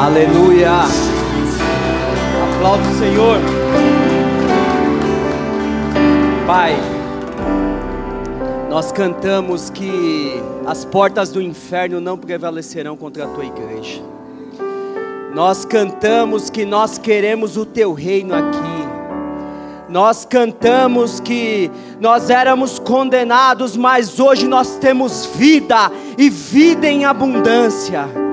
Aleluia. Aplauda o Senhor. Pai, nós cantamos que as portas do inferno não prevalecerão contra a tua igreja. Nós cantamos que nós queremos o teu reino aqui. Nós cantamos que nós éramos condenados, mas hoje nós temos vida e vida em abundância.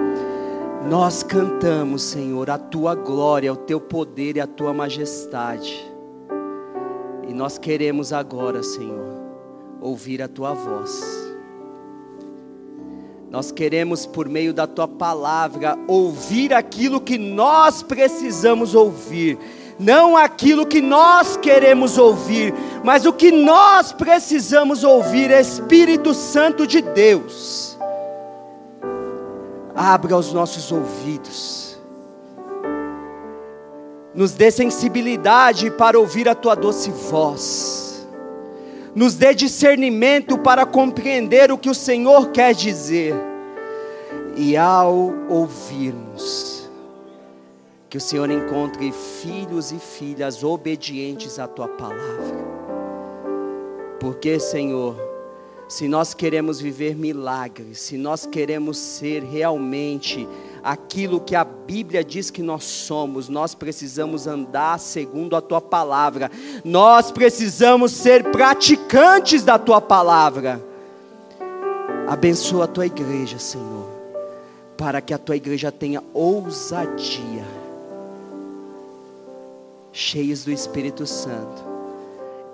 Nós cantamos, Senhor, a tua glória, o teu poder e a tua majestade. E nós queremos agora, Senhor, ouvir a tua voz. Nós queremos, por meio da tua palavra, ouvir aquilo que nós precisamos ouvir não aquilo que nós queremos ouvir, mas o que nós precisamos ouvir, Espírito Santo de Deus. Abra os nossos ouvidos, nos dê sensibilidade para ouvir a tua doce voz, nos dê discernimento para compreender o que o Senhor quer dizer, e ao ouvirmos, que o Senhor encontre filhos e filhas obedientes à tua palavra. Porque, Senhor, se nós queremos viver milagres, se nós queremos ser realmente aquilo que a Bíblia diz que nós somos, nós precisamos andar segundo a tua palavra, nós precisamos ser praticantes da tua palavra. Abençoa a tua igreja, Senhor, para que a tua igreja tenha ousadia cheios do Espírito Santo,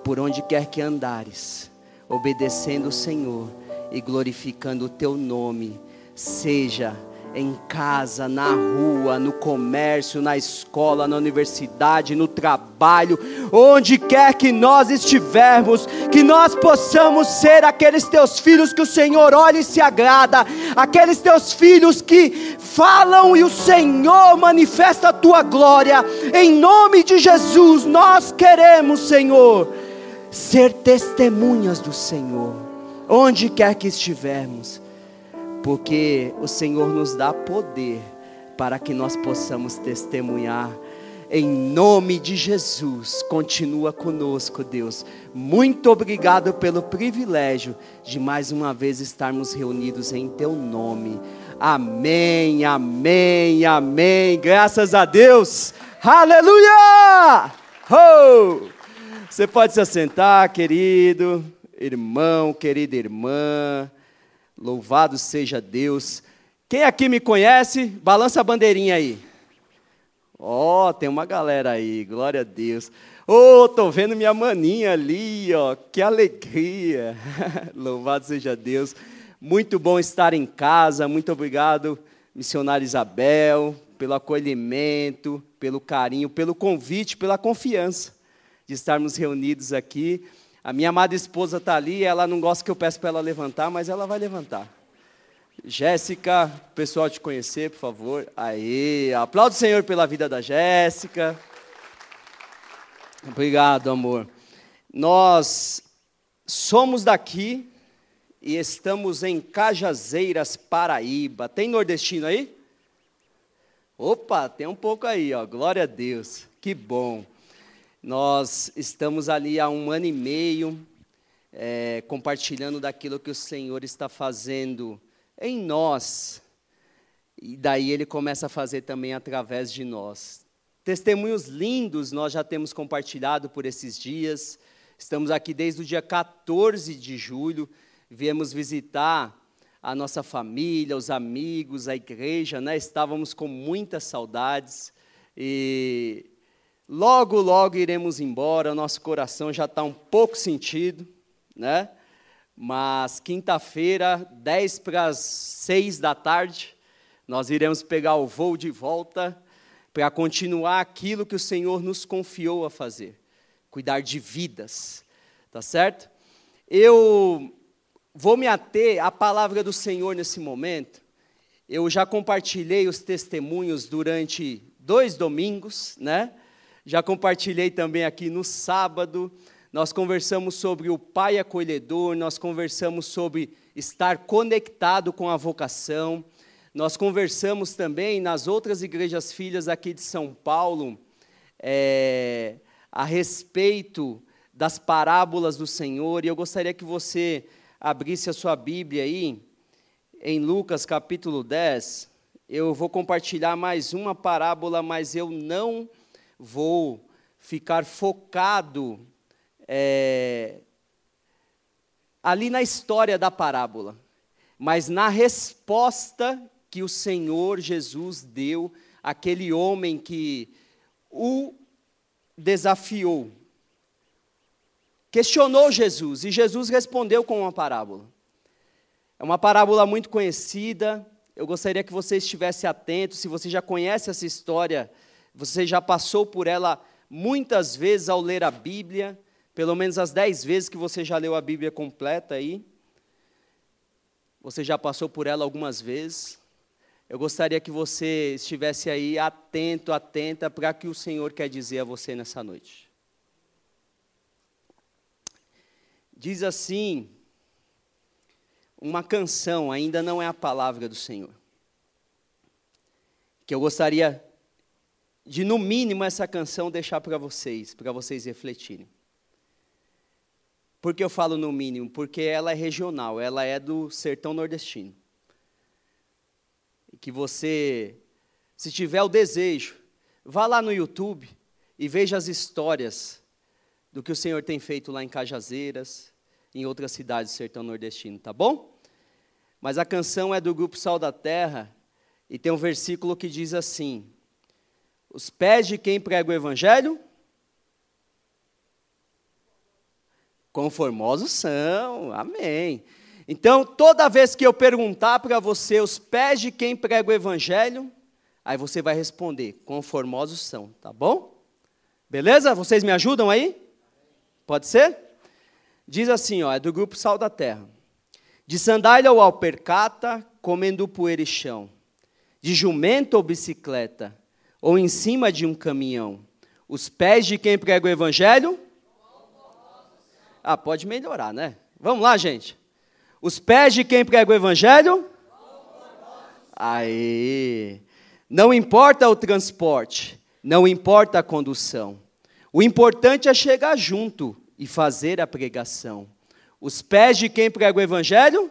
por onde quer que andares, obedecendo o Senhor e glorificando o teu nome, seja em casa, na rua, no comércio, na escola, na universidade, no trabalho, onde quer que nós estivermos, que nós possamos ser aqueles teus filhos que o Senhor olha e se agrada, aqueles teus filhos que falam e o Senhor manifesta a tua glória, em nome de Jesus, nós queremos, Senhor, ser testemunhas do Senhor, onde quer que estivermos porque o Senhor nos dá poder para que nós possamos testemunhar. Em nome de Jesus, continua conosco, Deus. Muito obrigado pelo privilégio de mais uma vez estarmos reunidos em Teu nome. Amém, amém, amém. Graças a Deus. Aleluia! Oh! Você pode se assentar, querido irmão, querida irmã. Louvado seja Deus. Quem aqui me conhece, balança a bandeirinha aí. Ó, oh, tem uma galera aí, glória a Deus. Ô, oh, tô vendo minha maninha ali, ó, que alegria. Louvado seja Deus. Muito bom estar em casa, muito obrigado, missionária Isabel, pelo acolhimento, pelo carinho, pelo convite, pela confiança de estarmos reunidos aqui. A minha amada esposa está ali, ela não gosta que eu peço para ela levantar, mas ela vai levantar. Jéssica, pessoal te conhecer, por favor. Aí, aplaudo o Senhor pela vida da Jéssica. Obrigado, amor. Nós somos daqui e estamos em Cajazeiras, Paraíba. Tem nordestino aí? Opa, tem um pouco aí, ó. Glória a Deus. Que bom. Nós estamos ali há um ano e meio é, compartilhando daquilo que o Senhor está fazendo em nós. E daí ele começa a fazer também através de nós. Testemunhos lindos nós já temos compartilhado por esses dias. Estamos aqui desde o dia 14 de julho. Viemos visitar a nossa família, os amigos, a igreja, né? Estávamos com muitas saudades. E Logo, logo iremos embora, nosso coração já está um pouco sentido, né? Mas quinta-feira, 10 para as 6 da tarde, nós iremos pegar o voo de volta para continuar aquilo que o Senhor nos confiou a fazer, cuidar de vidas, tá certo? Eu vou me ater à palavra do Senhor nesse momento. Eu já compartilhei os testemunhos durante dois domingos, né? Já compartilhei também aqui no sábado. Nós conversamos sobre o pai acolhedor, nós conversamos sobre estar conectado com a vocação. Nós conversamos também nas outras igrejas filhas aqui de São Paulo é, a respeito das parábolas do Senhor, e eu gostaria que você abrisse a sua Bíblia aí, em Lucas capítulo 10. Eu vou compartilhar mais uma parábola, mas eu não vou ficar focado é, ali na história da parábola, mas na resposta que o Senhor Jesus deu àquele homem que o desafiou. Questionou Jesus e Jesus respondeu com uma parábola. É uma parábola muito conhecida. Eu gostaria que você estivesse atento. Se você já conhece essa história, você já passou por ela muitas vezes ao ler a Bíblia, pelo menos as dez vezes que você já leu a Bíblia completa aí. Você já passou por ela algumas vezes. Eu gostaria que você estivesse aí atento, atenta para que o Senhor quer dizer a você nessa noite. Diz assim, uma canção, ainda não é a palavra do Senhor, que eu gostaria de, no mínimo, essa canção deixar para vocês, para vocês refletirem. Por que eu falo no mínimo? Porque ela é regional, ela é do sertão nordestino. Que você, se tiver o desejo, vá lá no YouTube e veja as histórias do que o Senhor tem feito lá em Cajazeiras, em outras cidades do sertão nordestino, tá bom? Mas a canção é do grupo Sal da Terra e tem um versículo que diz assim: Os pés de quem prega o evangelho Conformosos são, amém. Então, toda vez que eu perguntar para você os pés de quem prega o evangelho, aí você vai responder: conformosos são, tá bom? Beleza? Vocês me ajudam aí? Pode ser? Diz assim, ó, é do grupo Sal da Terra. De sandália ou alpercata, comendo poeira e chão. De jumento ou bicicleta, ou em cima de um caminhão. Os pés de quem prega o evangelho ah, pode melhorar, né? Vamos lá, gente. Os pés de quem prega o evangelho? Aí. Não importa o transporte, não importa a condução. O importante é chegar junto e fazer a pregação. Os pés de quem prega o evangelho?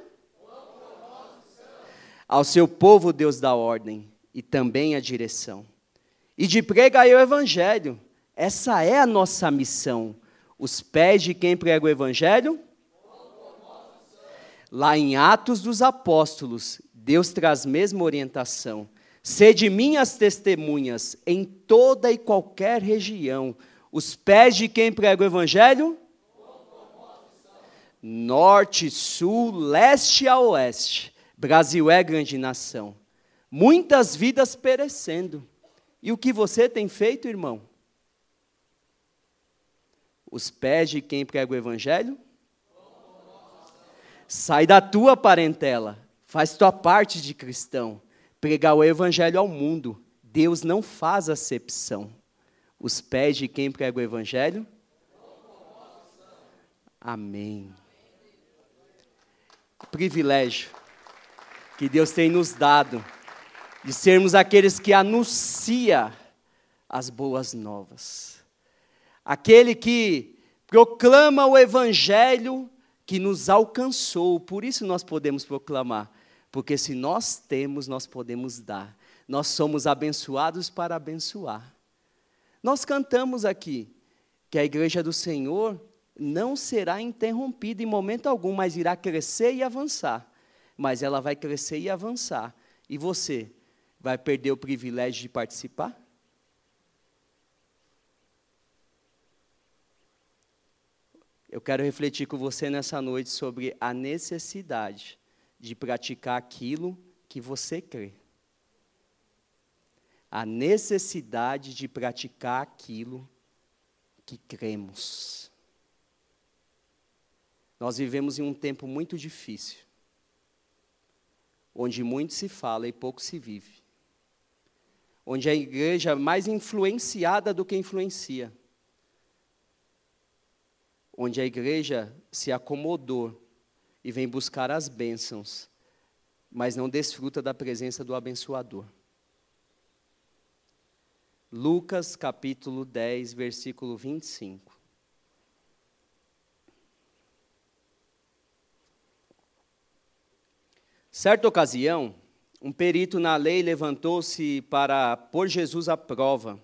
Ao seu povo Deus dá ordem e também a direção. E de pregar o evangelho. Essa é a nossa missão os pés de quem prega o Evangelho? Lá em Atos dos Apóstolos, Deus traz mesma orientação. Sede minhas testemunhas em toda e qualquer região. Os pés de quem prega o Evangelho? Norte, sul, leste a oeste. Brasil é grande nação. Muitas vidas perecendo. E o que você tem feito, irmão? os pés de quem prega o Evangelho? Sai da tua parentela, faz tua parte de cristão, pregar o Evangelho ao mundo. Deus não faz acepção. Os pés de quem prega o Evangelho? Amém. Privilégio que Deus tem nos dado de sermos aqueles que anuncia as boas novas aquele que proclama o evangelho que nos alcançou. Por isso nós podemos proclamar, porque se nós temos, nós podemos dar. Nós somos abençoados para abençoar. Nós cantamos aqui que a igreja do Senhor não será interrompida em momento algum, mas irá crescer e avançar. Mas ela vai crescer e avançar. E você vai perder o privilégio de participar? Eu quero refletir com você nessa noite sobre a necessidade de praticar aquilo que você crê. A necessidade de praticar aquilo que cremos. Nós vivemos em um tempo muito difícil, onde muito se fala e pouco se vive, onde a igreja é mais influenciada do que influencia onde a igreja se acomodou e vem buscar as bênçãos mas não desfruta da presença do abençoador. Lucas capítulo 10, versículo 25. Certa ocasião, um perito na lei levantou-se para pôr Jesus à prova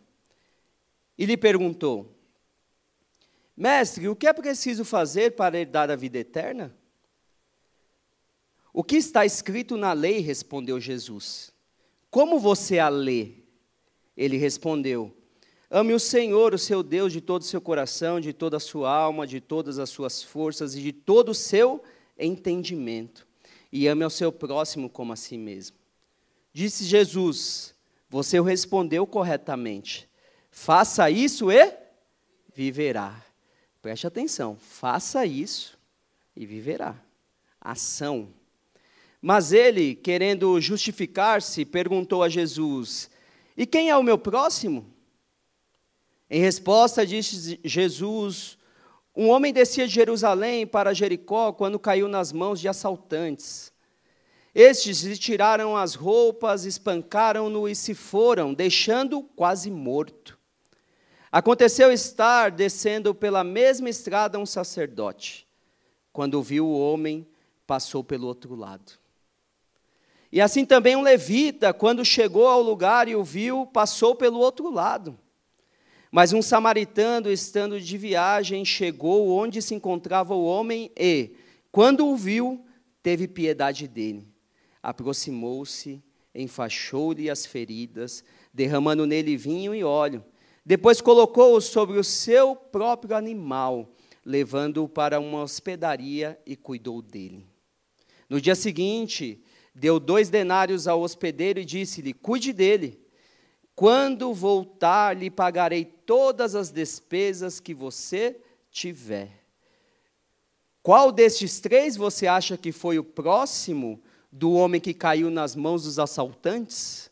e lhe perguntou: Mestre, o que é preciso fazer para herdar a vida eterna? O que está escrito na lei? respondeu Jesus. Como você a lê? Ele respondeu: Ame o Senhor, o seu Deus, de todo o seu coração, de toda a sua alma, de todas as suas forças e de todo o seu entendimento. E ame ao seu próximo como a si mesmo. Disse Jesus: Você respondeu corretamente. Faça isso e viverá. Preste atenção, faça isso e viverá. Ação. Mas ele, querendo justificar-se, perguntou a Jesus: E quem é o meu próximo? Em resposta, disse Jesus: Um homem descia de Jerusalém para Jericó quando caiu nas mãos de assaltantes. Estes lhe tiraram as roupas, espancaram-no e se foram, deixando-o quase morto. Aconteceu estar descendo pela mesma estrada um sacerdote. Quando viu o homem, passou pelo outro lado. E assim também um levita, quando chegou ao lugar e o viu, passou pelo outro lado. Mas um samaritano, estando de viagem, chegou onde se encontrava o homem e, quando o viu, teve piedade dele. Aproximou-se, enfaixou-lhe as feridas, derramando nele vinho e óleo depois colocou-o sobre o seu próprio animal, levando-o para uma hospedaria e cuidou dele. No dia seguinte, deu dois denários ao hospedeiro e disse-lhe: Cuide dele. Quando voltar, lhe pagarei todas as despesas que você tiver. Qual destes três você acha que foi o próximo do homem que caiu nas mãos dos assaltantes?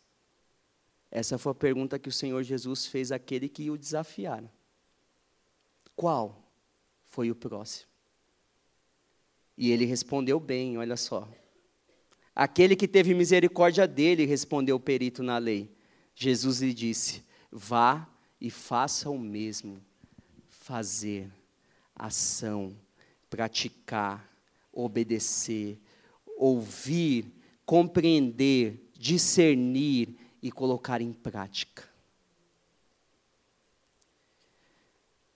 Essa foi a pergunta que o Senhor Jesus fez àquele que o desafiaram. Qual foi o próximo? E ele respondeu bem, olha só. Aquele que teve misericórdia dele, respondeu o perito na lei. Jesus lhe disse: Vá e faça o mesmo. Fazer, ação, praticar, obedecer, ouvir, compreender, discernir, e colocar em prática.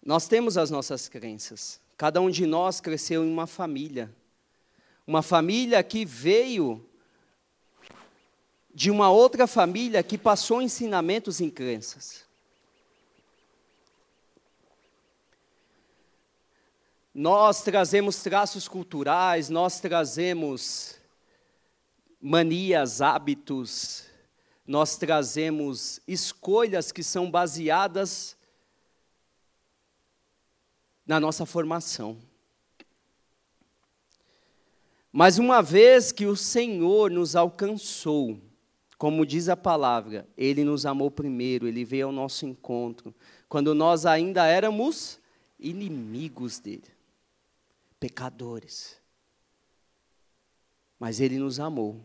Nós temos as nossas crenças. Cada um de nós cresceu em uma família. Uma família que veio de uma outra família que passou ensinamentos em crenças. Nós trazemos traços culturais, nós trazemos manias, hábitos, nós trazemos escolhas que são baseadas na nossa formação. Mas uma vez que o Senhor nos alcançou, como diz a palavra, Ele nos amou primeiro, Ele veio ao nosso encontro, quando nós ainda éramos inimigos dele, pecadores. Mas Ele nos amou.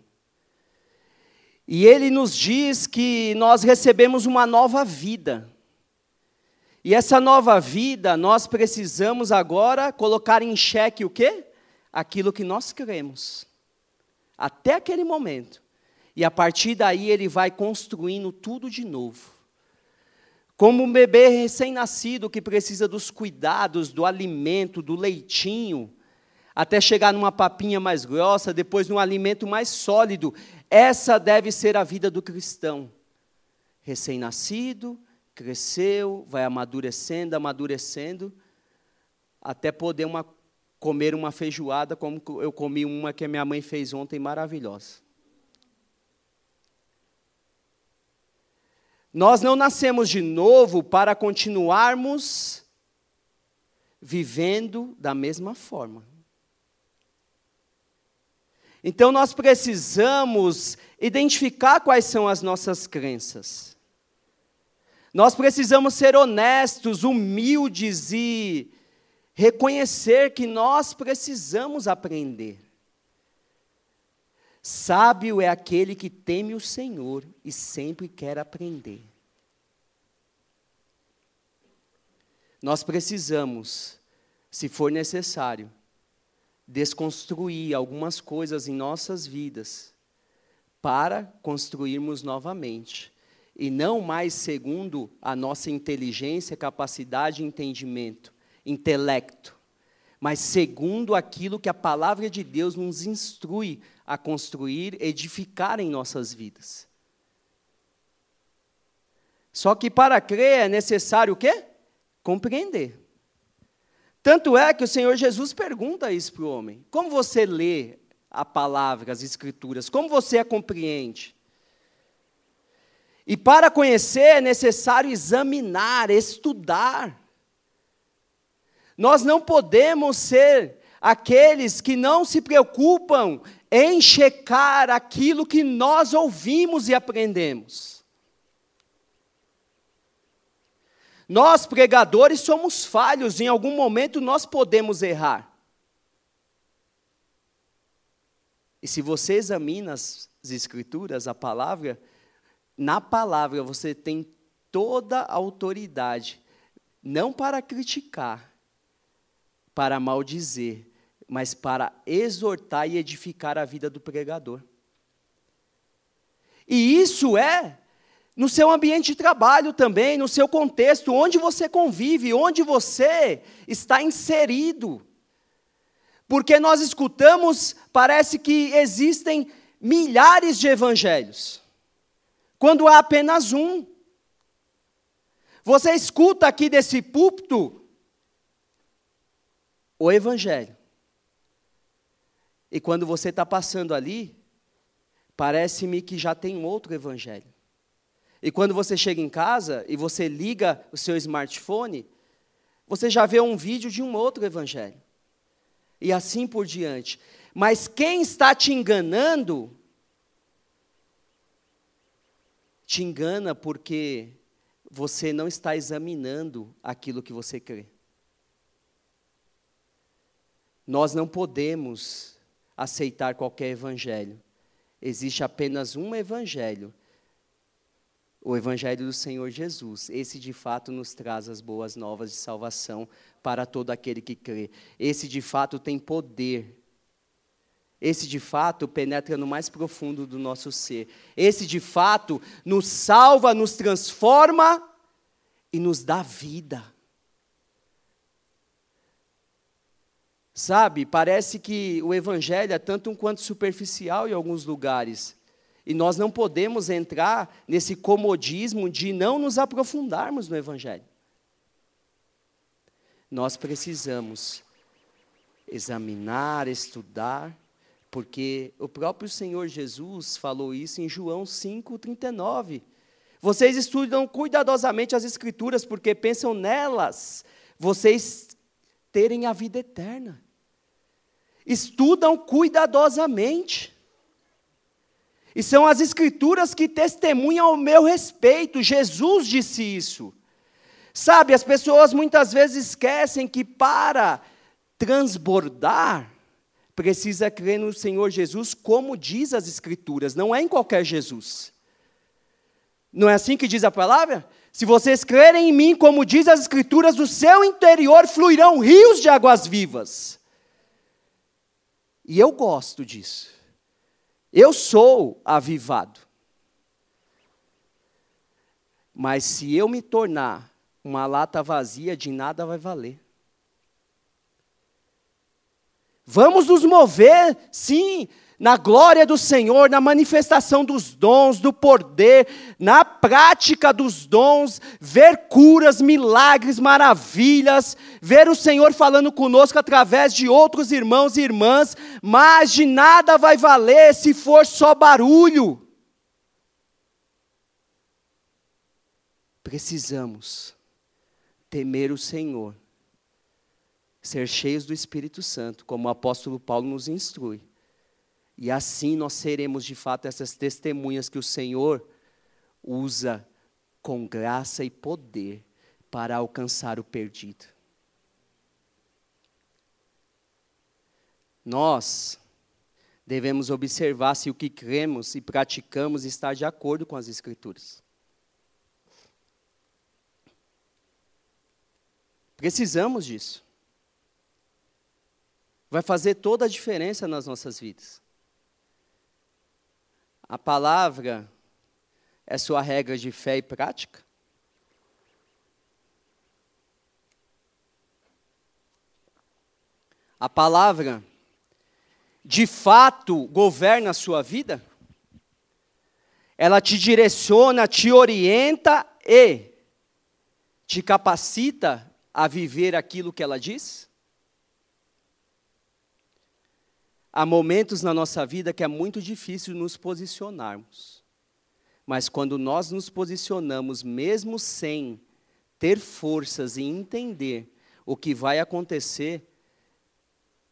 E ele nos diz que nós recebemos uma nova vida. E essa nova vida, nós precisamos agora colocar em xeque o quê? Aquilo que nós cremos. Até aquele momento. E a partir daí ele vai construindo tudo de novo. Como um bebê recém-nascido que precisa dos cuidados, do alimento, do leitinho, até chegar numa papinha mais grossa, depois num alimento mais sólido. Essa deve ser a vida do cristão. Recém-nascido, cresceu, vai amadurecendo, amadurecendo, até poder uma, comer uma feijoada como eu comi uma que a minha mãe fez ontem, maravilhosa. Nós não nascemos de novo para continuarmos vivendo da mesma forma. Então nós precisamos identificar quais são as nossas crenças. Nós precisamos ser honestos, humildes e reconhecer que nós precisamos aprender. Sábio é aquele que teme o Senhor e sempre quer aprender. Nós precisamos, se for necessário, desconstruir algumas coisas em nossas vidas para construirmos novamente. E não mais segundo a nossa inteligência, capacidade, entendimento, intelecto, mas segundo aquilo que a palavra de Deus nos instrui a construir, edificar em nossas vidas. Só que para crer é necessário o quê? Compreender. Tanto é que o Senhor Jesus pergunta isso para o homem: como você lê a palavra, as escrituras? Como você a compreende? E para conhecer é necessário examinar, estudar. Nós não podemos ser aqueles que não se preocupam em checar aquilo que nós ouvimos e aprendemos. Nós, pregadores, somos falhos, em algum momento nós podemos errar. E se você examina as, Escrituras, a palavra, na palavra você tem toda a autoridade, não para criticar, para maldizer, mas para exortar e edificar a vida do pregador. E isso é no seu ambiente de trabalho também, no seu contexto, onde você convive, onde você está inserido. Porque nós escutamos, parece que existem milhares de evangelhos, quando há apenas um. Você escuta aqui desse púlpito o evangelho. E quando você está passando ali, parece-me que já tem outro evangelho. E quando você chega em casa e você liga o seu smartphone, você já vê um vídeo de um outro evangelho. E assim por diante. Mas quem está te enganando, te engana porque você não está examinando aquilo que você crê. Nós não podemos aceitar qualquer evangelho. Existe apenas um evangelho o Evangelho do Senhor Jesus. Esse de fato nos traz as boas novas de salvação para todo aquele que crê. Esse de fato tem poder. Esse de fato penetra no mais profundo do nosso ser. Esse de fato nos salva, nos transforma e nos dá vida. Sabe, parece que o Evangelho é tanto um quanto superficial em alguns lugares. E nós não podemos entrar nesse comodismo de não nos aprofundarmos no Evangelho. Nós precisamos examinar, estudar, porque o próprio Senhor Jesus falou isso em João 5,39. Vocês estudam cuidadosamente as Escrituras, porque pensam nelas, vocês terem a vida eterna. Estudam cuidadosamente. E são as escrituras que testemunham ao meu respeito. Jesus disse isso. Sabe, as pessoas muitas vezes esquecem que para transbordar, precisa crer no Senhor Jesus como diz as Escrituras, não é em qualquer Jesus. Não é assim que diz a palavra? Se vocês crerem em mim, como diz as Escrituras, do seu interior fluirão rios de águas vivas. E eu gosto disso. Eu sou avivado. Mas se eu me tornar uma lata vazia, de nada vai valer. Vamos nos mover, sim, na glória do Senhor, na manifestação dos dons, do poder, na prática dos dons, ver curas, milagres, maravilhas, ver o Senhor falando conosco através de outros irmãos e irmãs, mas de nada vai valer se for só barulho. Precisamos temer o Senhor, ser cheios do Espírito Santo, como o apóstolo Paulo nos instrui e assim nós seremos de fato essas testemunhas que o Senhor usa com graça e poder para alcançar o perdido. Nós devemos observar se o que cremos e praticamos está de acordo com as Escrituras. Precisamos disso. Vai fazer toda a diferença nas nossas vidas. A palavra é sua regra de fé e prática? A palavra de fato governa a sua vida? Ela te direciona, te orienta e te capacita a viver aquilo que ela diz? Há momentos na nossa vida que é muito difícil nos posicionarmos. Mas quando nós nos posicionamos, mesmo sem ter forças e entender o que vai acontecer,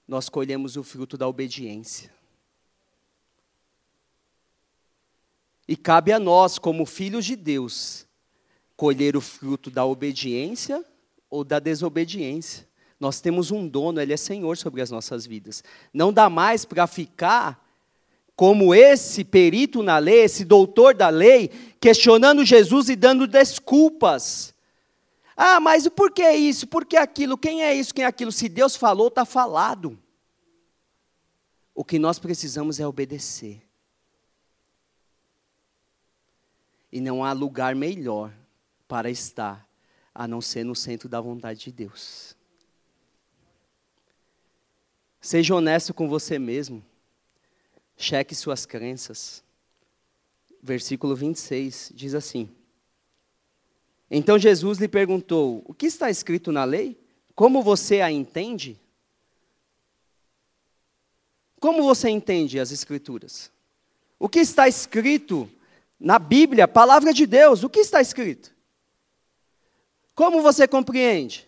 nós colhemos o fruto da obediência. E cabe a nós, como filhos de Deus, colher o fruto da obediência ou da desobediência. Nós temos um dono, Ele é Senhor sobre as nossas vidas. Não dá mais para ficar como esse perito na lei, esse doutor da lei, questionando Jesus e dando desculpas. Ah, mas por que isso? Por que aquilo? Quem é isso? Quem é aquilo? Se Deus falou, está falado. O que nós precisamos é obedecer. E não há lugar melhor para estar a não ser no centro da vontade de Deus. Seja honesto com você mesmo. Cheque suas crenças. Versículo 26 diz assim: Então Jesus lhe perguntou: O que está escrito na lei? Como você a entende? Como você entende as Escrituras? O que está escrito na Bíblia, palavra de Deus, o que está escrito? Como você compreende?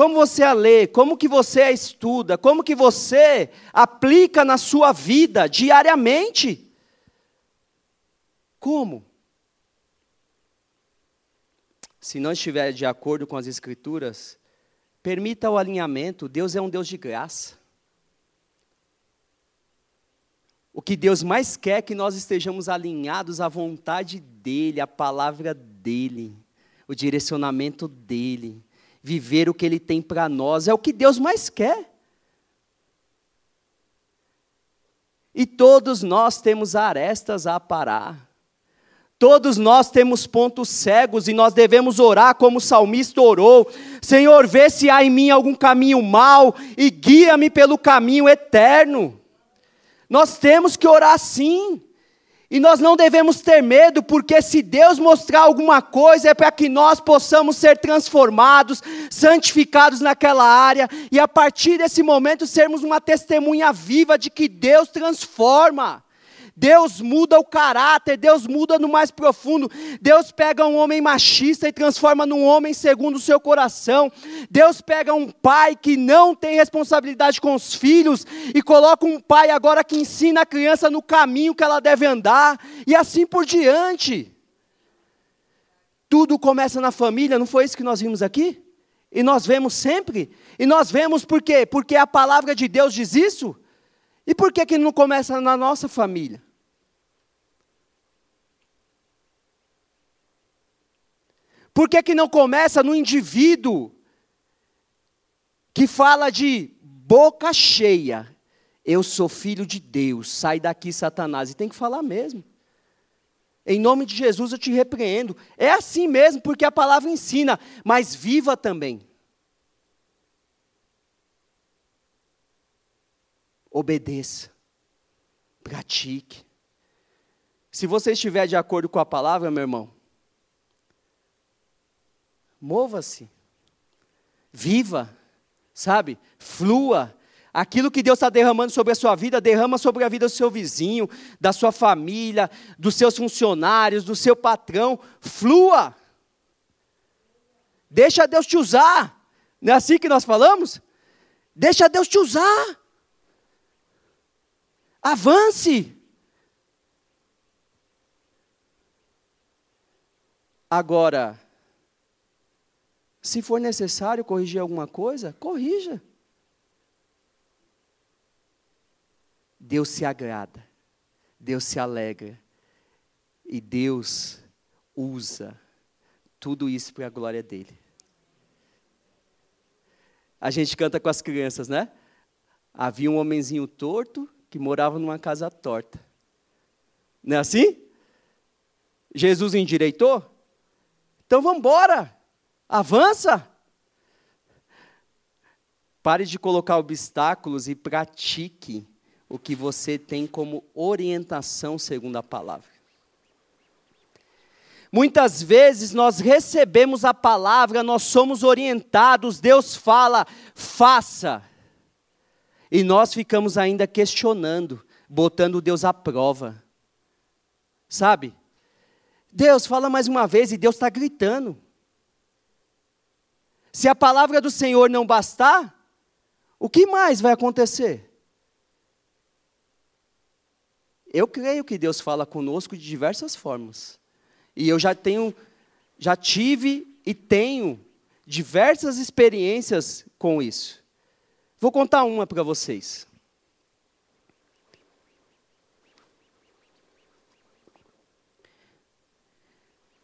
Como você a lê? Como que você a estuda? Como que você aplica na sua vida diariamente? Como? Se não estiver de acordo com as Escrituras, permita o alinhamento. Deus é um Deus de graça. O que Deus mais quer é que nós estejamos alinhados à vontade dEle, à palavra dEle, o direcionamento dEle, viver o que Ele tem para nós, é o que Deus mais quer. E todos nós temos arestas a parar. Todos nós temos pontos cegos e nós devemos orar como o salmista orou: Senhor, vê se há em mim algum caminho mau e guia-me pelo caminho eterno. Nós temos que orar sim. E nós não devemos ter medo, porque se Deus mostrar alguma coisa é para que nós possamos ser transformados, santificados naquela área, e a partir desse momento sermos uma testemunha viva de que Deus transforma. Deus muda o caráter, Deus muda no mais profundo. Deus pega um homem machista e transforma num homem segundo o seu coração. Deus pega um pai que não tem responsabilidade com os filhos e coloca um pai agora que ensina a criança no caminho que ela deve andar e assim por diante. Tudo começa na família, não foi isso que nós vimos aqui? E nós vemos sempre. E nós vemos por quê? Porque a palavra de Deus diz isso. E por que, que não começa na nossa família? Por que, que não começa no indivíduo que fala de boca cheia? Eu sou filho de Deus, sai daqui, Satanás. E tem que falar mesmo. Em nome de Jesus eu te repreendo. É assim mesmo, porque a palavra ensina, mas viva também. Obedeça, pratique. Se você estiver de acordo com a palavra, meu irmão, mova-se, viva, sabe? Flua. Aquilo que Deus está derramando sobre a sua vida, derrama sobre a vida do seu vizinho, da sua família, dos seus funcionários, do seu patrão. Flua. Deixa Deus te usar. Não é assim que nós falamos? Deixa Deus te usar. Avance. Agora, se for necessário corrigir alguma coisa, corrija. Deus se agrada, Deus se alegra e Deus usa tudo isso para a glória dele. A gente canta com as crianças, né? Havia um homenzinho torto que morava numa casa torta. Não é assim? Jesus endireitou? Então vamos embora. Avança. Pare de colocar obstáculos e pratique o que você tem como orientação segundo a palavra. Muitas vezes nós recebemos a palavra, nós somos orientados, Deus fala, faça. E nós ficamos ainda questionando, botando Deus à prova. Sabe? Deus fala mais uma vez e Deus está gritando. Se a palavra do Senhor não bastar, o que mais vai acontecer? Eu creio que Deus fala conosco de diversas formas. E eu já tenho, já tive e tenho diversas experiências com isso. Vou contar uma para vocês.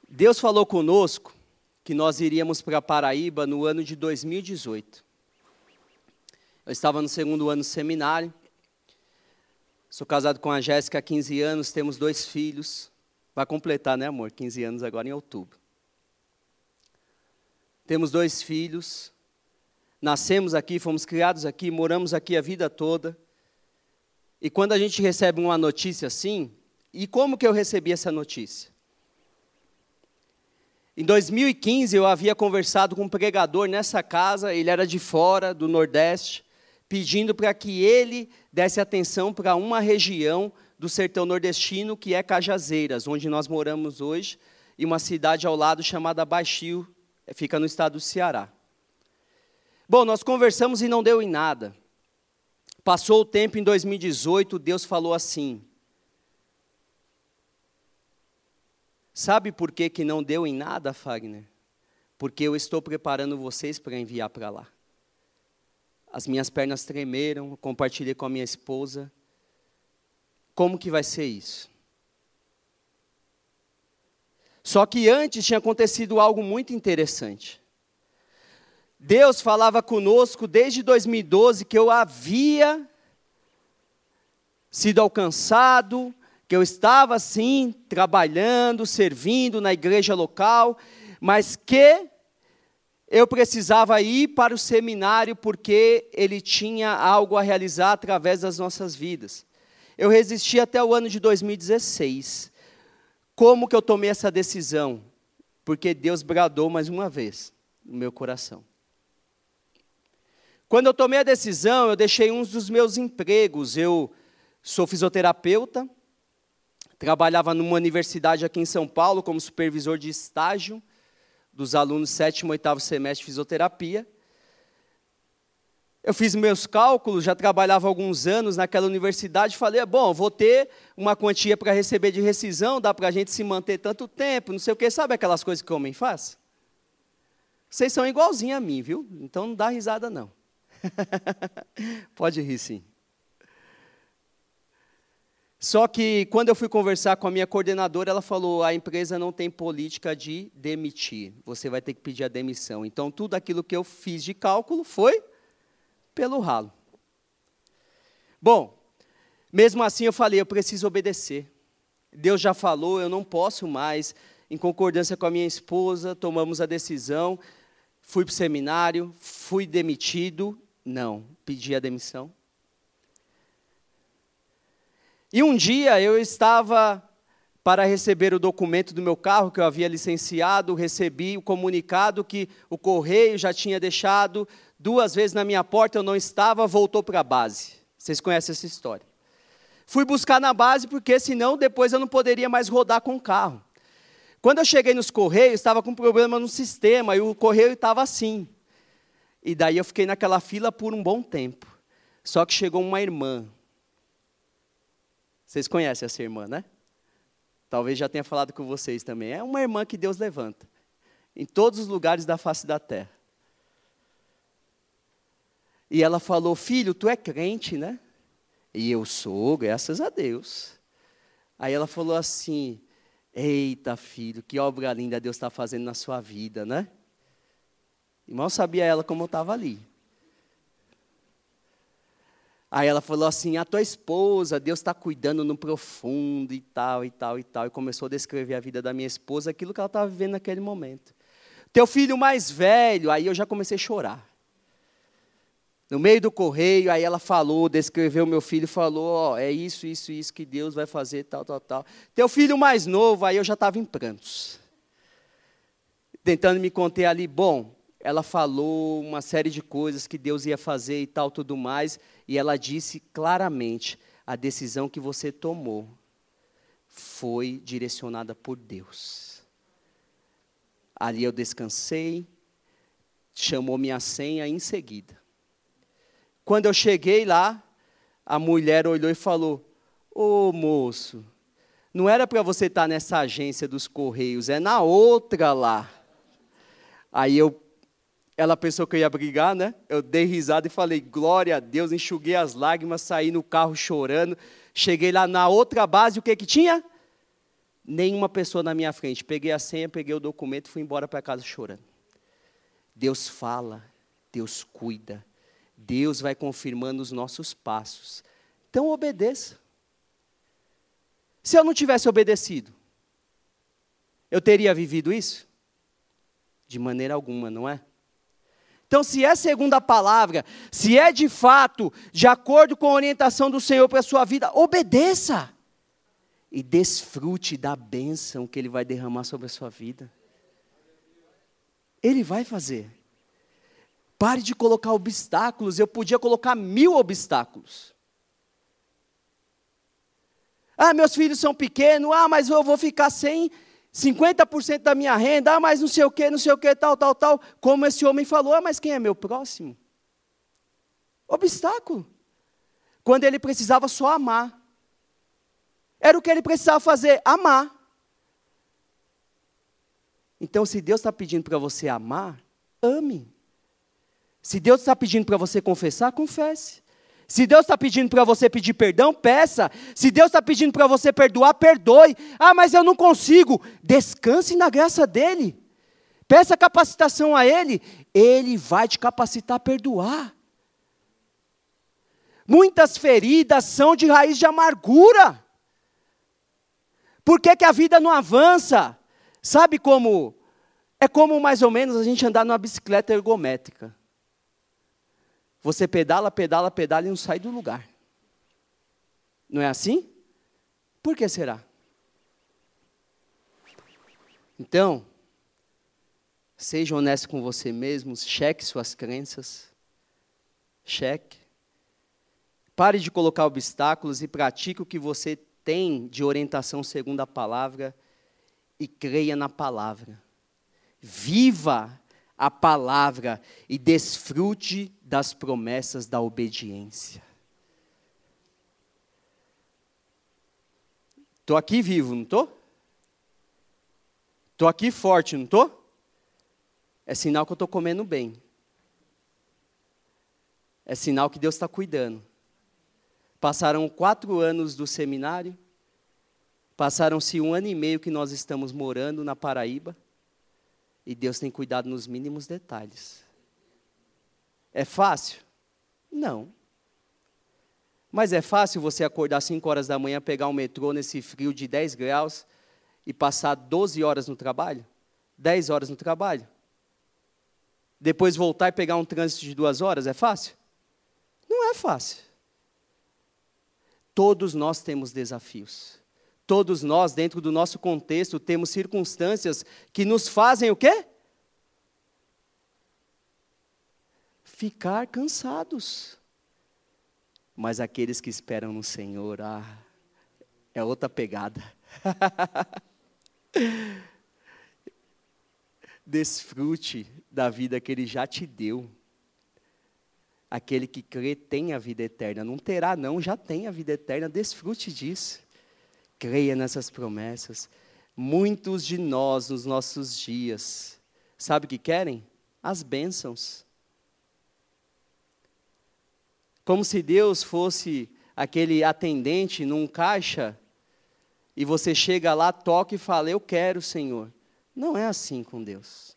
Deus falou conosco que nós iríamos para Paraíba no ano de 2018. Eu estava no segundo ano do seminário. Sou casado com a Jéssica há 15 anos, temos dois filhos. Vai completar, né, amor? 15 anos agora em outubro. Temos dois filhos. Nascemos aqui, fomos criados aqui, moramos aqui a vida toda. E quando a gente recebe uma notícia assim, e como que eu recebi essa notícia? Em 2015 eu havia conversado com um pregador nessa casa, ele era de fora, do Nordeste, pedindo para que ele desse atenção para uma região do sertão nordestino, que é Cajazeiras, onde nós moramos hoje, e uma cidade ao lado chamada Baixio, eh, fica no estado do Ceará. Bom, nós conversamos e não deu em nada. Passou o tempo em 2018, Deus falou assim: Sabe por que, que não deu em nada, Fagner? Porque eu estou preparando vocês para enviar para lá. As minhas pernas tremeram, compartilhei com a minha esposa. Como que vai ser isso? Só que antes tinha acontecido algo muito interessante. Deus falava conosco desde 2012 que eu havia sido alcançado, que eu estava sim trabalhando, servindo na igreja local, mas que eu precisava ir para o seminário porque ele tinha algo a realizar através das nossas vidas. Eu resisti até o ano de 2016. Como que eu tomei essa decisão? Porque Deus bradou mais uma vez no meu coração. Quando eu tomei a decisão, eu deixei um dos meus empregos. Eu sou fisioterapeuta, trabalhava numa universidade aqui em São Paulo como supervisor de estágio dos alunos sétimo e oitavo semestre de fisioterapia. Eu fiz meus cálculos, já trabalhava alguns anos naquela universidade, falei, bom, vou ter uma quantia para receber de rescisão, dá para a gente se manter tanto tempo, não sei o quê. Sabe aquelas coisas que o homem faz? Vocês são igualzinhos a mim, viu? Então não dá risada, não. Pode rir, sim. Só que quando eu fui conversar com a minha coordenadora, ela falou: a empresa não tem política de demitir, você vai ter que pedir a demissão. Então, tudo aquilo que eu fiz de cálculo foi pelo ralo. Bom, mesmo assim eu falei, eu preciso obedecer. Deus já falou, eu não posso mais. Em concordância com a minha esposa, tomamos a decisão. Fui para o seminário, fui demitido. Não, pedi a demissão. E um dia eu estava para receber o documento do meu carro que eu havia licenciado, recebi o comunicado que o correio já tinha deixado duas vezes na minha porta, eu não estava, voltou para a base. Vocês conhecem essa história. Fui buscar na base, porque senão depois eu não poderia mais rodar com o carro. Quando eu cheguei nos Correios, estava com problema no sistema, e o correio estava assim. E daí eu fiquei naquela fila por um bom tempo. Só que chegou uma irmã. Vocês conhecem essa irmã, né? Talvez já tenha falado com vocês também. É uma irmã que Deus levanta. Em todos os lugares da face da terra. E ela falou: Filho, tu é crente, né? E eu sou, graças a Deus. Aí ela falou assim: Eita, filho, que obra linda Deus está fazendo na sua vida, né? E mal sabia ela como eu estava ali. Aí ela falou assim: a tua esposa, Deus está cuidando no profundo e tal, e tal, e tal. E começou a descrever a vida da minha esposa, aquilo que ela estava vivendo naquele momento. Teu filho mais velho, aí eu já comecei a chorar. No meio do correio, aí ela falou, descreveu meu filho, falou: ó, é isso, isso, isso que Deus vai fazer, tal, tal, tal. Teu filho mais novo, aí eu já estava em prantos. Tentando me conter ali, bom, ela falou uma série de coisas que Deus ia fazer e tal, tudo mais, e ela disse claramente: a decisão que você tomou foi direcionada por Deus. Ali eu descansei, chamou minha senha em seguida. Quando eu cheguei lá, a mulher olhou e falou: Ô moço, não era para você estar nessa agência dos Correios, é na outra lá. Aí eu ela pensou que eu ia brigar, né? Eu dei risada e falei, glória a Deus, enxuguei as lágrimas, saí no carro chorando. Cheguei lá na outra base, o que que tinha? Nenhuma pessoa na minha frente. Peguei a senha, peguei o documento e fui embora para casa chorando. Deus fala, Deus cuida, Deus vai confirmando os nossos passos. Então obedeça. Se eu não tivesse obedecido, eu teria vivido isso? De maneira alguma, não é? Então, se é segundo a palavra, se é de fato de acordo com a orientação do Senhor para a sua vida, obedeça. E desfrute da bênção que Ele vai derramar sobre a sua vida. Ele vai fazer. Pare de colocar obstáculos. Eu podia colocar mil obstáculos. Ah, meus filhos são pequenos. Ah, mas eu vou ficar sem 50% da minha renda, ah, mas não sei o que, não sei o que, tal, tal, tal. Como esse homem falou, ah, mas quem é meu próximo? Obstáculo. Quando ele precisava só amar. Era o que ele precisava fazer, amar. Então, se Deus está pedindo para você amar, ame. Se Deus está pedindo para você confessar, confesse. Se Deus está pedindo para você pedir perdão, peça. Se Deus está pedindo para você perdoar, perdoe. Ah, mas eu não consigo. Descanse na graça dEle. Peça capacitação a Ele. Ele vai te capacitar a perdoar. Muitas feridas são de raiz de amargura. Por que, que a vida não avança? Sabe como? É como mais ou menos a gente andar numa bicicleta ergométrica. Você pedala, pedala, pedala e não sai do lugar. Não é assim? Por que será? Então, seja honesto com você mesmo, cheque suas crenças, cheque. Pare de colocar obstáculos e pratique o que você tem de orientação segundo a palavra e creia na palavra. Viva a palavra e desfrute das promessas da obediência. Estou aqui vivo, não estou? Estou aqui forte, não estou? É sinal que eu estou comendo bem. É sinal que Deus está cuidando. Passaram quatro anos do seminário, passaram-se um ano e meio que nós estamos morando na Paraíba. E Deus tem cuidado nos mínimos detalhes. É fácil? Não. Mas é fácil você acordar 5 horas da manhã, pegar um metrô nesse frio de 10 graus e passar 12 horas no trabalho? 10 horas no trabalho? Depois voltar e pegar um trânsito de duas horas? É fácil? Não é fácil. Todos nós temos desafios. Todos nós, dentro do nosso contexto, temos circunstâncias que nos fazem o quê? Ficar cansados. Mas aqueles que esperam no Senhor, ah, é outra pegada. Desfrute da vida que Ele já te deu. Aquele que crê tem a vida eterna. Não terá, não, já tem a vida eterna. Desfrute disso. Creia nessas promessas. Muitos de nós, nos nossos dias, sabe o que querem? As bênçãos. Como se Deus fosse aquele atendente num caixa e você chega lá, toca e fala: Eu quero, Senhor. Não é assim com Deus.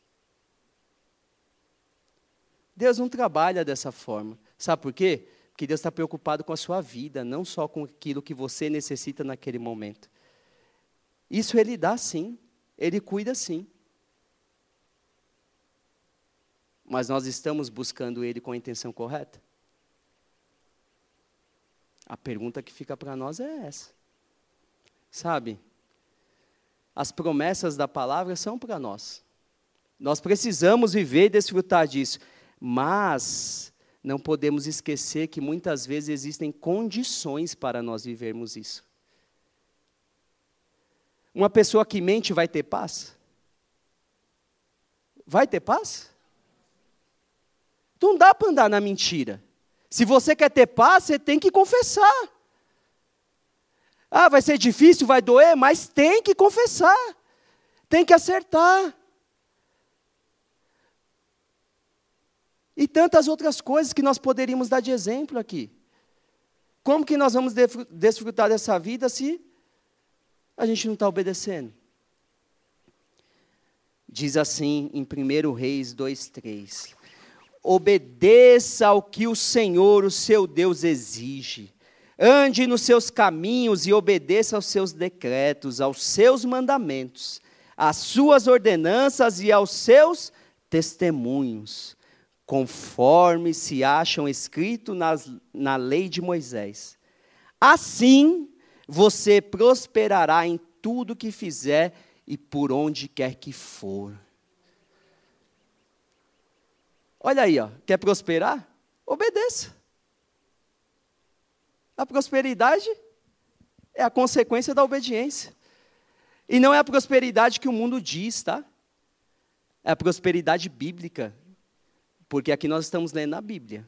Deus não trabalha dessa forma. Sabe por quê? Porque Deus está preocupado com a sua vida, não só com aquilo que você necessita naquele momento. Isso Ele dá sim, Ele cuida sim. Mas nós estamos buscando Ele com a intenção correta? A pergunta que fica para nós é essa. Sabe? As promessas da palavra são para nós. Nós precisamos viver e desfrutar disso. Mas não podemos esquecer que muitas vezes existem condições para nós vivermos isso. Uma pessoa que mente vai ter paz? Vai ter paz? Não dá para andar na mentira. Se você quer ter paz, você tem que confessar. Ah, vai ser difícil, vai doer, mas tem que confessar. Tem que acertar. E tantas outras coisas que nós poderíamos dar de exemplo aqui. Como que nós vamos desfrutar dessa vida se a gente não está obedecendo? Diz assim em 1 Reis 2,3: Obedeça ao que o Senhor, o seu Deus, exige. Ande nos seus caminhos e obedeça aos seus decretos, aos seus mandamentos, às suas ordenanças e aos seus testemunhos, conforme se acham escritos na lei de Moisés. Assim você prosperará em tudo que fizer e por onde quer que for. Olha aí, ó, quer prosperar? Obedeça. A prosperidade é a consequência da obediência. E não é a prosperidade que o mundo diz, tá? É a prosperidade bíblica. Porque aqui nós estamos lendo a Bíblia.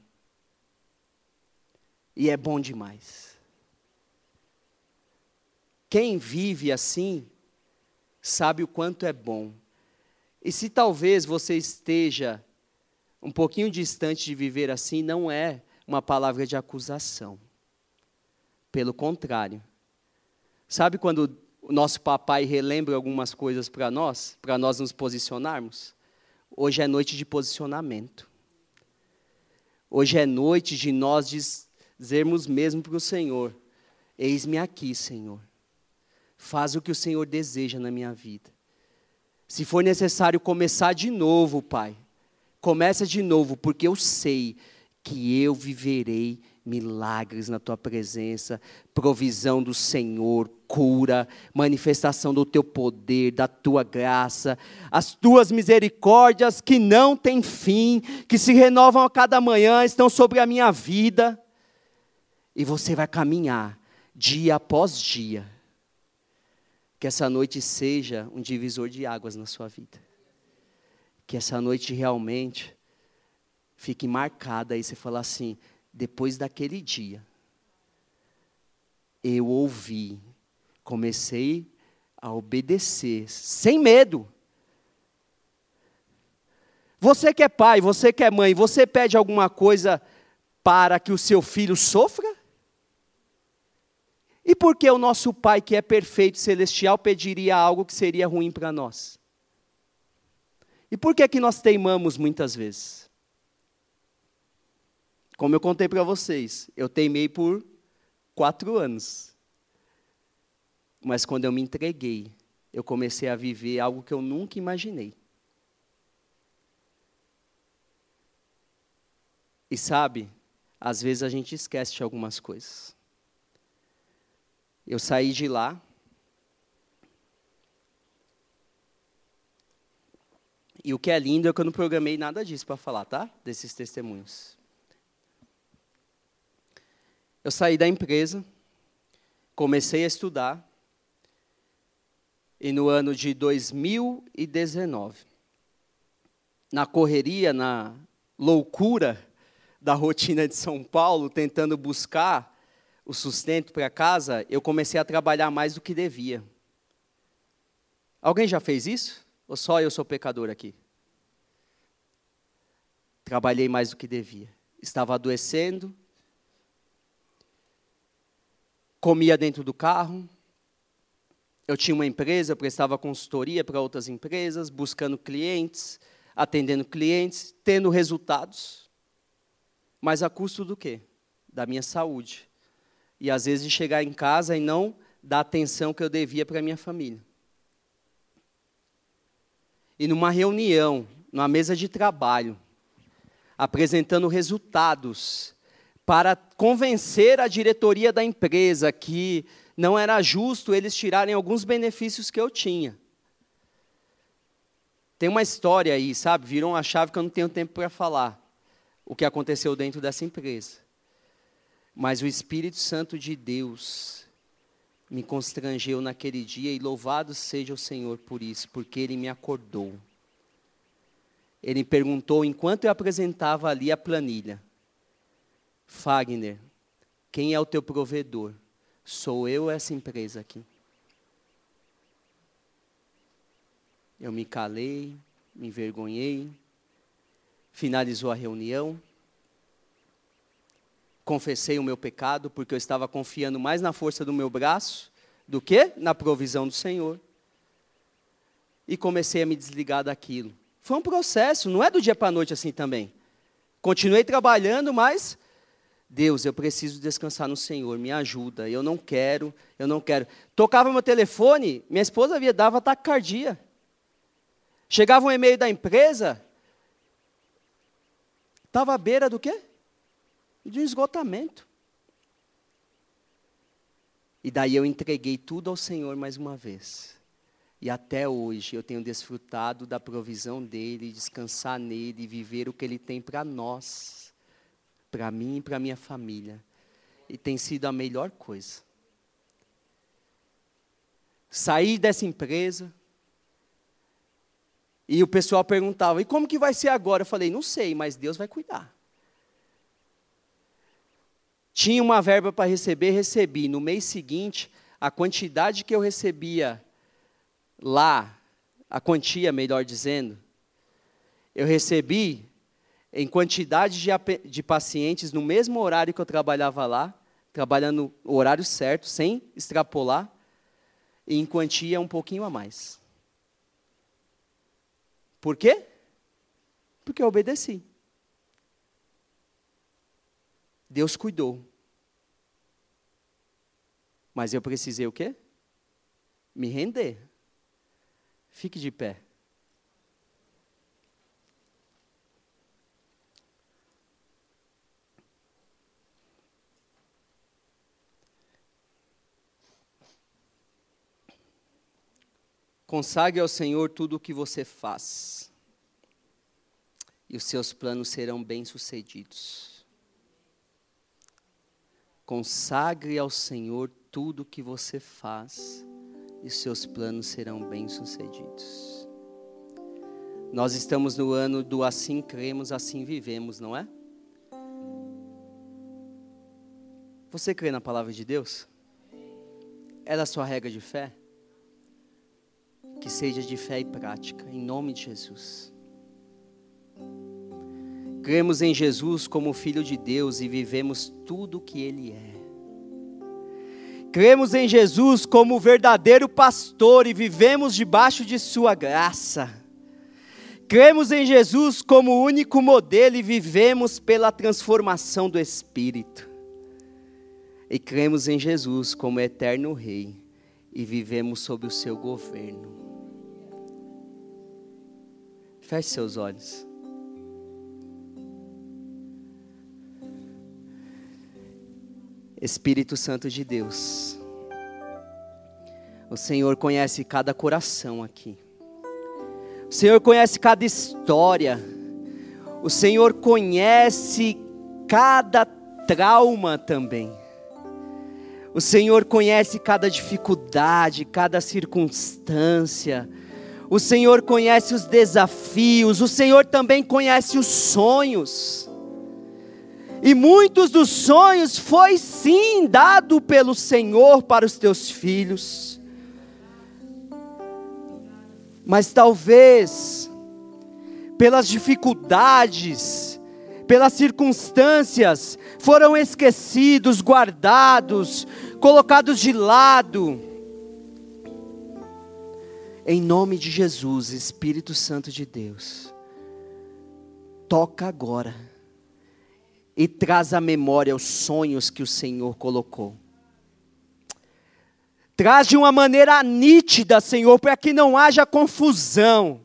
E é bom demais. Quem vive assim, sabe o quanto é bom. E se talvez você esteja um pouquinho distante de viver assim, não é uma palavra de acusação. Pelo contrário. Sabe quando o nosso papai relembra algumas coisas para nós, para nós nos posicionarmos? Hoje é noite de posicionamento. Hoje é noite de nós dizermos mesmo para o Senhor: Eis-me aqui, Senhor. Faz o que o Senhor deseja na minha vida. Se for necessário começar de novo, Pai, Começa de novo, porque eu sei que eu viverei milagres na tua presença, provisão do Senhor, cura, manifestação do teu poder, da tua graça, as tuas misericórdias que não têm fim, que se renovam a cada manhã, estão sobre a minha vida. E você vai caminhar dia após dia. Que essa noite seja um divisor de águas na sua vida que essa noite realmente fique marcada e você falar assim: depois daquele dia, eu ouvi, comecei a obedecer, sem medo. Você que é pai, você que é mãe, você pede alguma coisa para que o seu filho sofra? E por que o nosso pai, que é perfeito celestial, pediria algo que seria ruim para nós? E por que é que nós teimamos muitas vezes? Como eu contei para vocês, eu teimei por quatro anos. Mas quando eu me entreguei, eu comecei a viver algo que eu nunca imaginei. E sabe, às vezes a gente esquece de algumas coisas. Eu saí de lá, E o que é lindo é que eu não programei nada disso para falar, tá? Desses testemunhos. Eu saí da empresa, comecei a estudar, e no ano de 2019, na correria, na loucura da rotina de São Paulo, tentando buscar o sustento para casa, eu comecei a trabalhar mais do que devia. Alguém já fez isso? Ou só eu sou pecador aqui? Trabalhei mais do que devia. Estava adoecendo. comia dentro do carro. Eu tinha uma empresa, eu prestava consultoria para outras empresas, buscando clientes, atendendo clientes, tendo resultados. Mas a custo do quê? Da minha saúde. E às vezes de chegar em casa e não dar atenção que eu devia para a minha família. E numa reunião, numa mesa de trabalho, apresentando resultados para convencer a diretoria da empresa que não era justo eles tirarem alguns benefícios que eu tinha. Tem uma história aí, sabe? Virou uma chave que eu não tenho tempo para falar. O que aconteceu dentro dessa empresa. Mas o Espírito Santo de Deus me constrangeu naquele dia e louvado seja o Senhor por isso, porque ele me acordou. Ele perguntou enquanto eu apresentava ali a planilha: Fagner, quem é o teu provedor? Sou eu essa empresa aqui? Eu me calei, me envergonhei, finalizou a reunião, confessei o meu pecado, porque eu estava confiando mais na força do meu braço do que na provisão do Senhor. E comecei a me desligar daquilo. Foi um processo, não é do dia para a noite assim também. Continuei trabalhando, mas Deus, eu preciso descansar no Senhor, me ajuda. Eu não quero, eu não quero. Tocava meu telefone, minha esposa via, dava taquicardia. Chegava um e-mail da empresa, estava à beira do quê? De um esgotamento. E daí eu entreguei tudo ao Senhor mais uma vez. E até hoje eu tenho desfrutado da provisão dele, descansar nele, viver o que ele tem para nós, para mim e para minha família. E tem sido a melhor coisa. Saí dessa empresa, e o pessoal perguntava: e como que vai ser agora? Eu falei: não sei, mas Deus vai cuidar. Tinha uma verba para receber, recebi. No mês seguinte, a quantidade que eu recebia lá, a quantia, melhor dizendo, eu recebi em quantidade de, de pacientes no mesmo horário que eu trabalhava lá, trabalhando o horário certo, sem extrapolar, e em quantia um pouquinho a mais. Por quê? Porque eu obedeci. Deus cuidou. Mas eu precisei o quê? Me render. Fique de pé. Consagre ao Senhor tudo o que você faz, e os seus planos serão bem-sucedidos. Consagre ao Senhor tudo que você faz, e seus planos serão bem-sucedidos. Nós estamos no ano do assim cremos, assim vivemos, não é? Você crê na palavra de Deus? É a sua regra de fé? que seja de fé e prática, em nome de Jesus. Cremos em Jesus como Filho de Deus e vivemos tudo o que Ele é. Cremos em Jesus como o verdadeiro pastor e vivemos debaixo de Sua graça. Cremos em Jesus como o único modelo e vivemos pela transformação do Espírito. E cremos em Jesus como eterno Rei e vivemos sob o seu governo. Feche seus olhos. Espírito Santo de Deus, o Senhor conhece cada coração aqui, o Senhor conhece cada história, o Senhor conhece cada trauma também. O Senhor conhece cada dificuldade, cada circunstância, o Senhor conhece os desafios, o Senhor também conhece os sonhos. E muitos dos sonhos foi sim dado pelo Senhor para os teus filhos. Mas talvez pelas dificuldades, pelas circunstâncias, foram esquecidos, guardados, colocados de lado. Em nome de Jesus, Espírito Santo de Deus, toca agora e traz à memória os sonhos que o Senhor colocou. Traz de uma maneira nítida, Senhor, para que não haja confusão.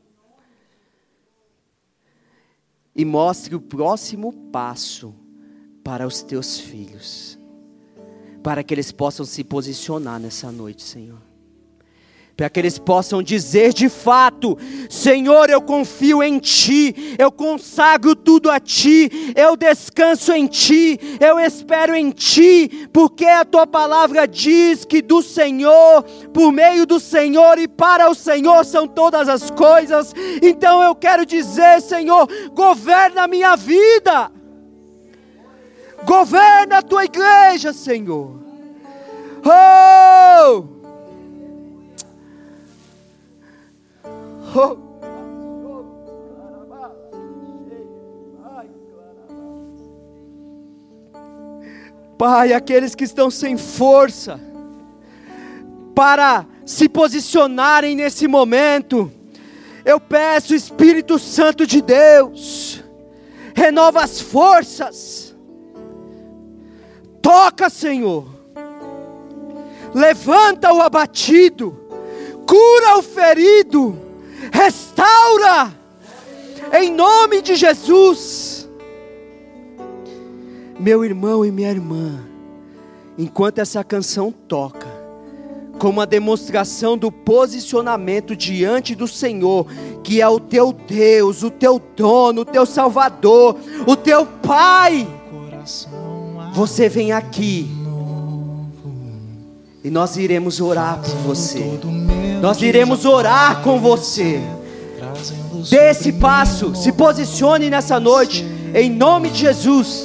E mostre o próximo passo para os teus filhos, para que eles possam se posicionar nessa noite, Senhor para que eles possam dizer de fato: Senhor, eu confio em Ti, eu consagro tudo a Ti, eu descanso em Ti, eu espero em Ti, porque a Tua palavra diz que do Senhor, por meio do Senhor e para o Senhor são todas as coisas. Então eu quero dizer, Senhor, governa a minha vida, governa a Tua igreja, Senhor. Oh! Pai, aqueles que estão sem força para se posicionarem nesse momento, eu peço, Espírito Santo de Deus, renova as forças, toca, Senhor, levanta o abatido, cura o ferido, restaura, em nome de Jesus. Meu irmão e minha irmã, enquanto essa canção toca, como uma demonstração do posicionamento diante do Senhor, que é o teu Deus, o teu dono, o teu Salvador, o teu Pai. Você vem aqui e nós iremos orar por você. Nós iremos orar com você. Dê esse passo, se posicione nessa noite, em nome de Jesus.